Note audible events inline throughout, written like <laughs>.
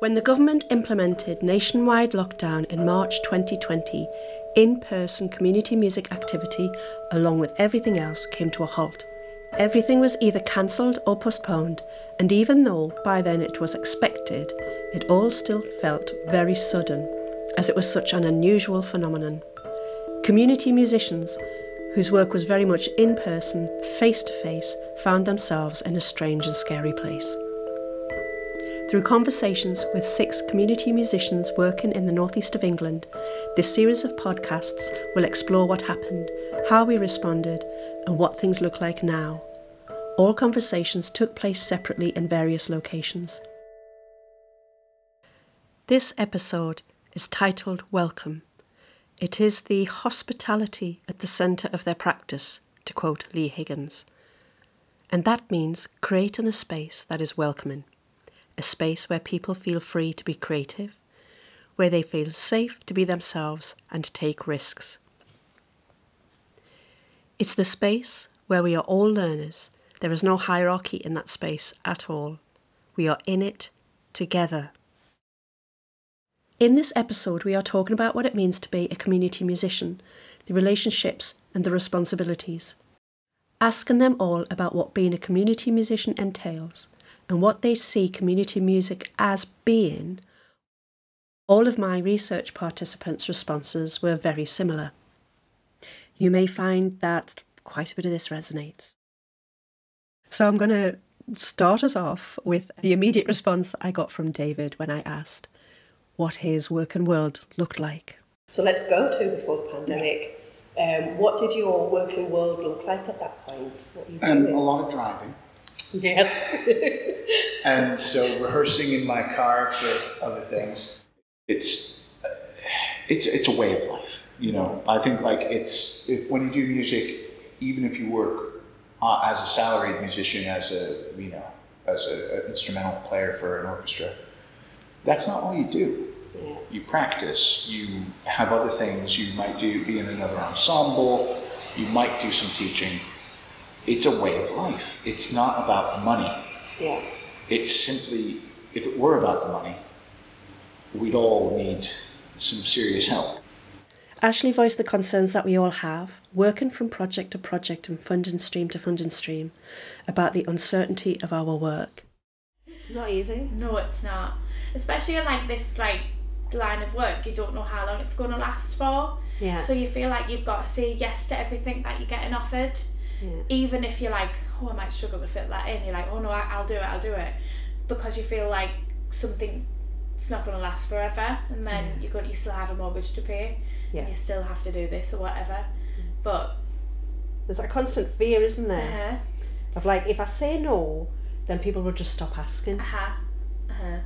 When the government implemented nationwide lockdown in March 2020, in person community music activity, along with everything else, came to a halt. Everything was either cancelled or postponed, and even though by then it was expected, it all still felt very sudden, as it was such an unusual phenomenon. Community musicians, whose work was very much in person, face to face, found themselves in a strange and scary place. Through conversations with six community musicians working in the northeast of England, this series of podcasts will explore what happened, how we responded, and what things look like now. All conversations took place separately in various locations. This episode is titled Welcome. It is the hospitality at the centre of their practice, to quote Lee Higgins. And that means creating a space that is welcoming a space where people feel free to be creative, where they feel safe to be themselves and take risks. It's the space where we are all learners. There is no hierarchy in that space at all. We are in it together. In this episode, we are talking about what it means to be a community musician, the relationships and the responsibilities. Asking them all about what being a community musician entails, and what they see community music as being, all of my research participants' responses were very similar. You may find that quite a bit of this resonates. So I'm going to start us off with the immediate response I got from David when I asked what his working world looked like. So let's go to before the pandemic. Um, what did your working world look like at that point? Um, a lot of driving. Yes. <laughs> and so rehearsing in my car for other things. It's it's it's a way of life. You know, I think like it's if, when you do music, even if you work uh, as a salaried musician, as a you know, as an instrumental player for an orchestra, that's not all you do. Yeah. You practice. You have other things. You might do be in another ensemble. You might do some teaching it's a way of life. It's not about the money. Yeah. It's simply, if it were about the money, we'd all need some serious help. Ashley voiced the concerns that we all have, working from project to project and funding stream to funding stream, about the uncertainty of our work. It's not easy. No, it's not. Especially in like this like line of work, you don't know how long it's going to last for. Yeah. So you feel like you've got to say yes to everything that you're getting offered. Yeah. Even if you're like, oh, I might struggle to fit that in, you're like, oh no, I, I'll do it, I'll do it, because you feel like something it's not going to last forever, and then Yeah. you're going, you still have a mortgage to pay, Yeah. and you still have to do this or whatever. But There's that constant fear, isn't there? huh, Of like, if I say no, then people will just stop asking. uh huh, uh huh,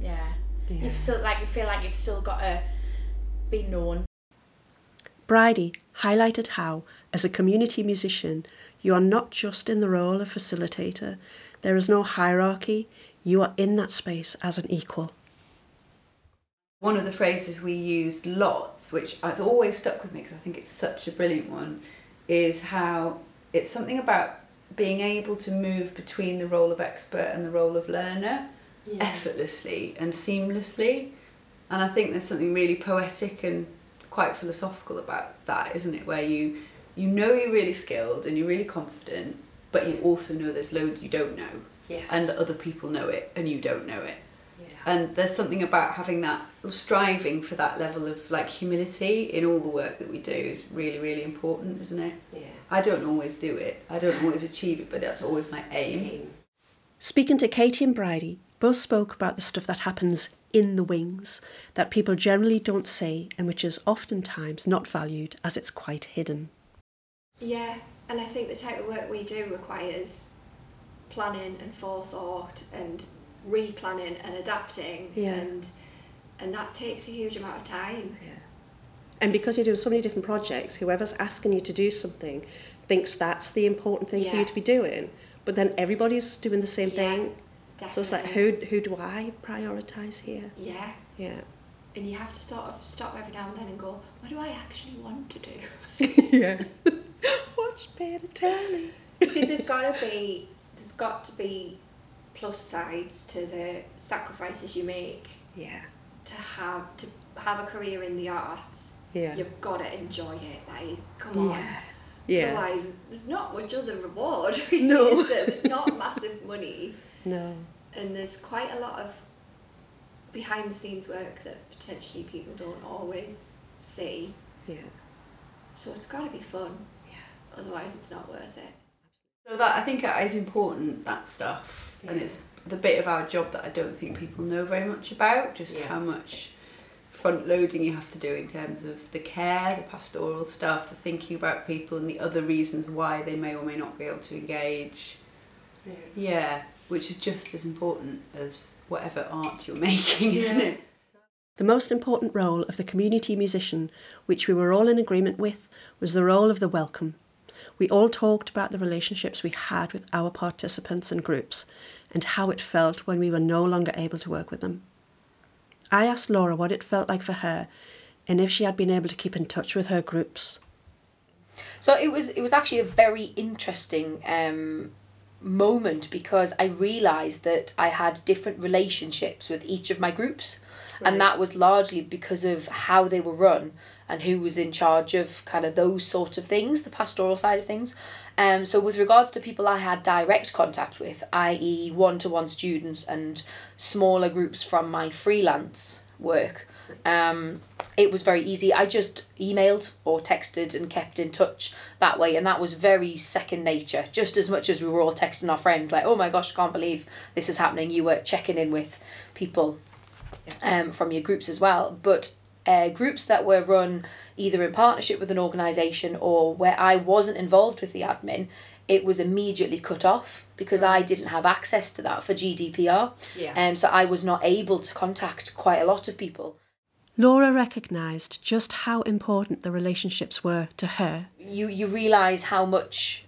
yeah. Yeah. You've still like you feel like you've still got to be known. Bridie highlighted how, as a community musician, you are not just in the role of facilitator. There is no hierarchy. You are in that space as an equal. One of the phrases we used lots, which has always stuck with me because I think it's such a brilliant one, is how it's something about being able to move between the role of expert and the role of learner effortlessly and seamlessly. And I think there's something really poetic and quite philosophical about that, isn't it? Where you you know you're really skilled and you're really confident, but you also know there's loads you don't know, Yes. and that other people know it and you don't know it. yeah. And there's something about having that striving for that level of like humility in all the work that we do is really, really important, isn't it? yeah. I don't always do it. I don't always achieve it, but that's always my aim. Speaking to Katie and Bridie, both spoke about the stuff that happens in the wings that people generally don't say and which is oftentimes not valued as it's quite hidden. Yeah, and I think the type of work we do requires planning and forethought and replanning and adapting Yeah. and and that takes a huge amount of time. Yeah. And because you're doing so many different projects, whoever's asking you to do something thinks that's the important thing for you to be doing. But then everybody's doing the same Yeah, thing. So it's like, who who do I prioritise here? Yeah, Yeah. and you have to sort of stop every now and then and go, what do I actually want to do? <laughs> yeah. <laughs> Watch better telly. because there's got to <laughs> be there's got to be plus sides to the sacrifices you make Yeah. to have to have a career in the arts. Yeah. You've got to enjoy it. Like, come on. Yeah. Yeah. Otherwise, there's not much other reward. No. There's not massive money, No. And there's quite a lot of behind the scenes work that potentially people don't always see. Yeah. So it's got to be fun. Yeah. Otherwise, it's not worth it. So that I think it is important that stuff, and it's the bit of our job that I don't think people know very much about. Just Yeah. how much front loading you have to do in terms of the care, the pastoral stuff, the thinking about people, and the other reasons why they may or may not be able to engage. Yeah. Yeah, which is just as important as whatever art you're <laughs> making, isn't it? The most important role of the community musician, which we were all in agreement with, was the role of the welcome. We all talked about the relationships we had with our participants and groups and how it felt when we were no longer able to work with them. I asked Laura what it felt like for her and if she had been able to keep in touch with her groups. So it was it was actually a very interesting um, moment because I realised that I had different relationships with each of my groups, and that was largely because of how they were run and who was in charge of kind of those sort of things, the pastoral side of things. Um, so with regards to people I had direct contact with, i.e., one to one students and smaller groups from my freelance work. Um, it was very easy. I just emailed or texted and kept in touch that way, and that was very second nature. Just as much as we were all texting our friends, like, "Oh my gosh, I can't believe this is happening," you were checking in with people um, from your groups as well. But uh, groups that were run either in partnership with an organisation or where I wasn't involved with the admin, it was immediately cut off because I didn't have access to that for GDPR. Yeah. Um, so I was not able to contact quite a lot of people. Laura recognised just how important the relationships were to her. You you realise how much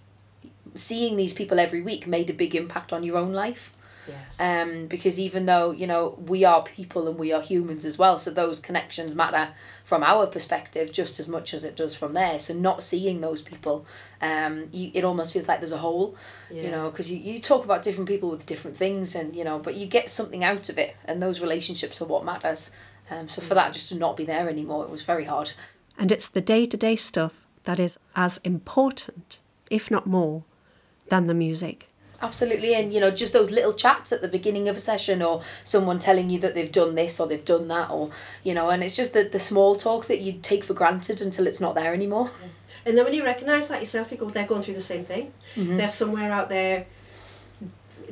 seeing these people every week made a big impact on your own life. Yes. um, because even though you know we are people and we are humans as well so those connections matter from our perspective just as much as it does from there so not seeing those people um, you, it almost feels like there's a hole you know because you, you talk about different people with different things and you know but you get something out of it and those relationships are what matters. Um, so for that just to not be there anymore it was very hard. And it's the day to day stuff that is as important, if not more, than the music. Absolutely, and you know, just those little chats at the beginning of a session, or someone telling you that they've done this or they've done that, or you know, and it's just the, the small talk that you take for granted until it's not there anymore. And then when you recognise that yourself, you go, they're going through the same thing. Mm-hmm. They're somewhere out there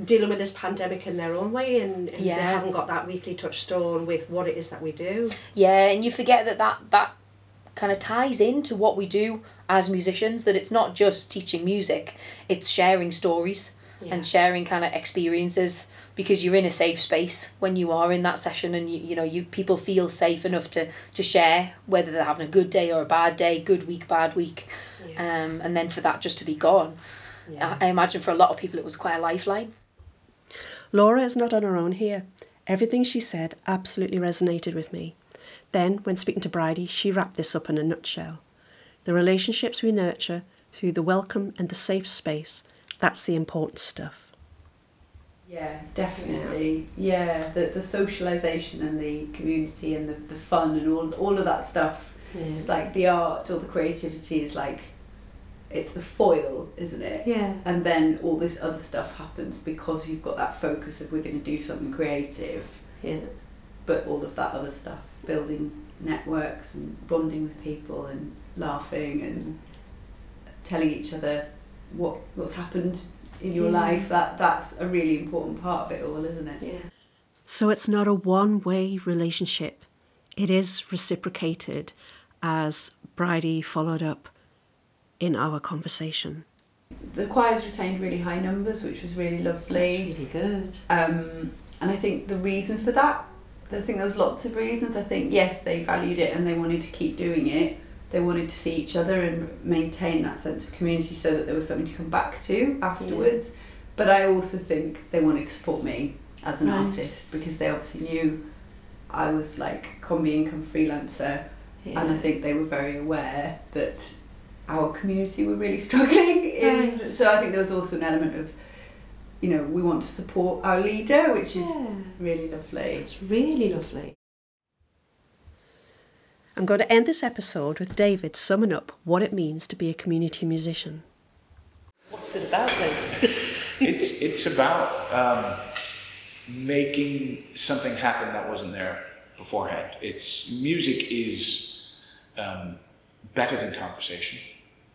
dealing with this pandemic in their own way and, and Yeah. they haven't got that weekly touchstone with what it is that we do. Yeah, and you forget that that, that kind of ties into what we do as musicians, that it's not just teaching music, it's sharing stories Yeah. and sharing kind of experiences because you're in a safe space when you are in that session and you, you know you people feel safe enough to to share whether they're having a good day or a bad day good week bad week Yeah. um, and then for that just to be gone Yeah. I, I imagine for a lot of people it was quite a lifeline Laura is not on her own here. Everything she said absolutely resonated with me. Then, when speaking to Bridie, she wrapped this up in a nutshell. The relationships we nurture through the welcome and the safe space, that's the important stuff. Yeah, definitely. Yeah, the the socialization and the community and the, the fun and all all of that stuff. Yeah. Like the art or the creativity is like it's the foil, isn't it? Yeah. And then all this other stuff happens because you've got that focus of we're going to do something creative, Yeah. but all of that other stuff, building networks and bonding with people and laughing and telling each other what what's happened in your Yeah. life. That that's a really important part of it all, isn't it? Yeah. So it's not a one way relationship, it is reciprocated, as Bridie followed up in our conversation. The choirs retained really high numbers, which was really lovely. really good. Um, and I think the reason for that, I think there was lots of reasons. I think yes, they valued it and they wanted to keep doing it. They wanted to see each other and maintain that sense of community so that there was something to come back to afterwards. But I also think they wanted to support me as an Right. artist because they obviously knew I was like combi income freelancer and I think they were very aware that our community were really <laughs> struggling. In, Right. So I think there was also an element of you know, we want to support our leader, which is Yeah. really lovely. It's really lovely. I'm going to end this episode with David summing up what it means to be a community musician. What's it about then? <laughs> it's it's about um, making something happen that wasn't there beforehand. It's music is um, better than conversation.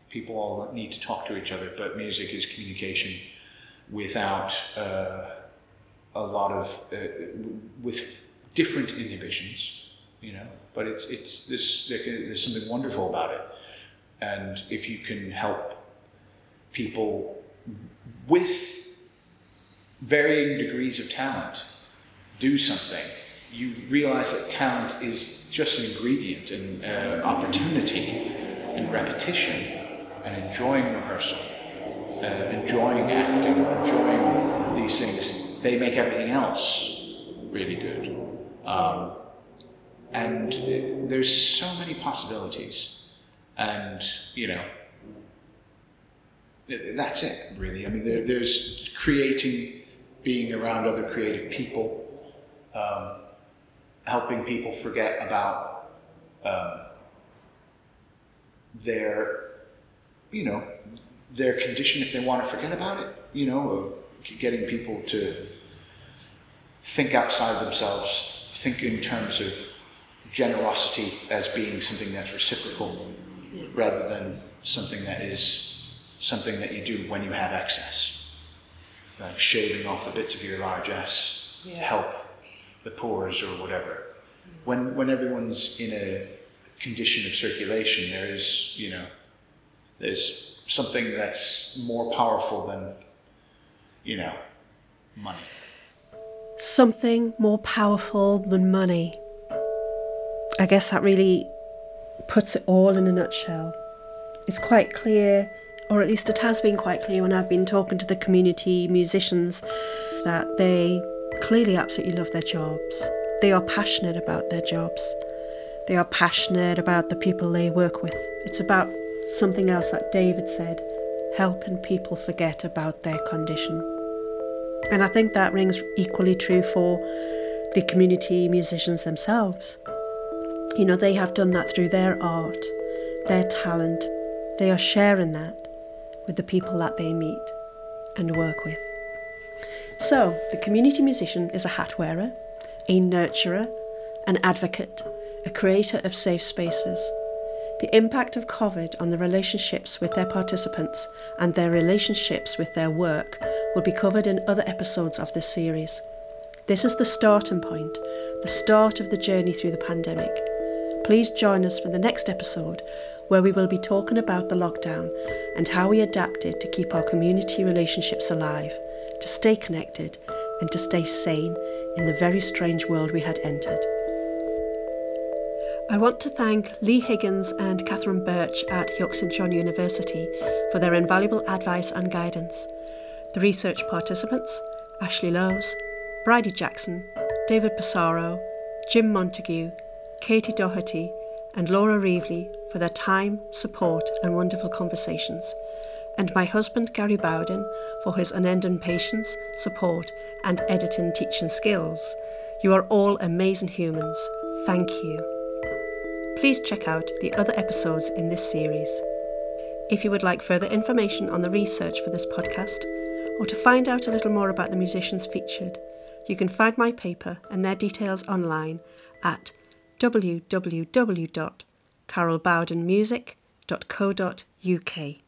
People all need to talk to each other, but music is communication without uh, a lot of uh, with different inhibitions. You know, but it's it's this there's something wonderful about it, and if you can help people with varying degrees of talent do something, you realize that talent is just an ingredient and uh, opportunity and repetition and enjoying rehearsal, uh, enjoying acting, enjoying these things. They make everything else really good. Um, and there's so many possibilities. And, you know, that's it, really. I mean, there, there's creating, being around other creative people, um, helping people forget about um, their, you know, their condition if they want to forget about it. You know, getting people to think outside themselves, think in terms of generosity as being something that's reciprocal rather than something that is something that you do when you have excess. Like shaving off the bits of your largesse to help the poors or whatever. When when everyone's in a condition of circulation, there is, you know, there's something that's more powerful than, you know, money. Something more powerful than money. I guess that really puts it all in a nutshell. It's quite clear, or at least it has been quite clear when I've been talking to the community musicians, that they clearly absolutely love their jobs. They are passionate about their jobs. They are passionate about the people they work with. It's about something else that David said helping people forget about their condition. And I think that rings equally true for the community musicians themselves. You know, they have done that through their art, their talent. They are sharing that with the people that they meet and work with. So, the community musician is a hat wearer, a nurturer, an advocate, a creator of safe spaces. The impact of COVID on the relationships with their participants and their relationships with their work will be covered in other episodes of this series. This is the starting point, the start of the journey through the pandemic. Please join us for the next episode where we will be talking about the lockdown and how we adapted to keep our community relationships alive, to stay connected, and to stay sane in the very strange world we had entered. I want to thank Lee Higgins and Catherine Birch at York St John University for their invaluable advice and guidance. The research participants Ashley Lowes, Bridie Jackson, David Passaro, Jim Montague, Katie Doherty, and Laura Reevely for their time, support, and wonderful conversations, and my husband Gary Bowden for his unending patience, support, and editing teaching skills. You are all amazing humans. Thank you. Please check out the other episodes in this series. If you would like further information on the research for this podcast, or to find out a little more about the musicians featured, you can find my paper and their details online at www.carolbowdenmusic.co.uk.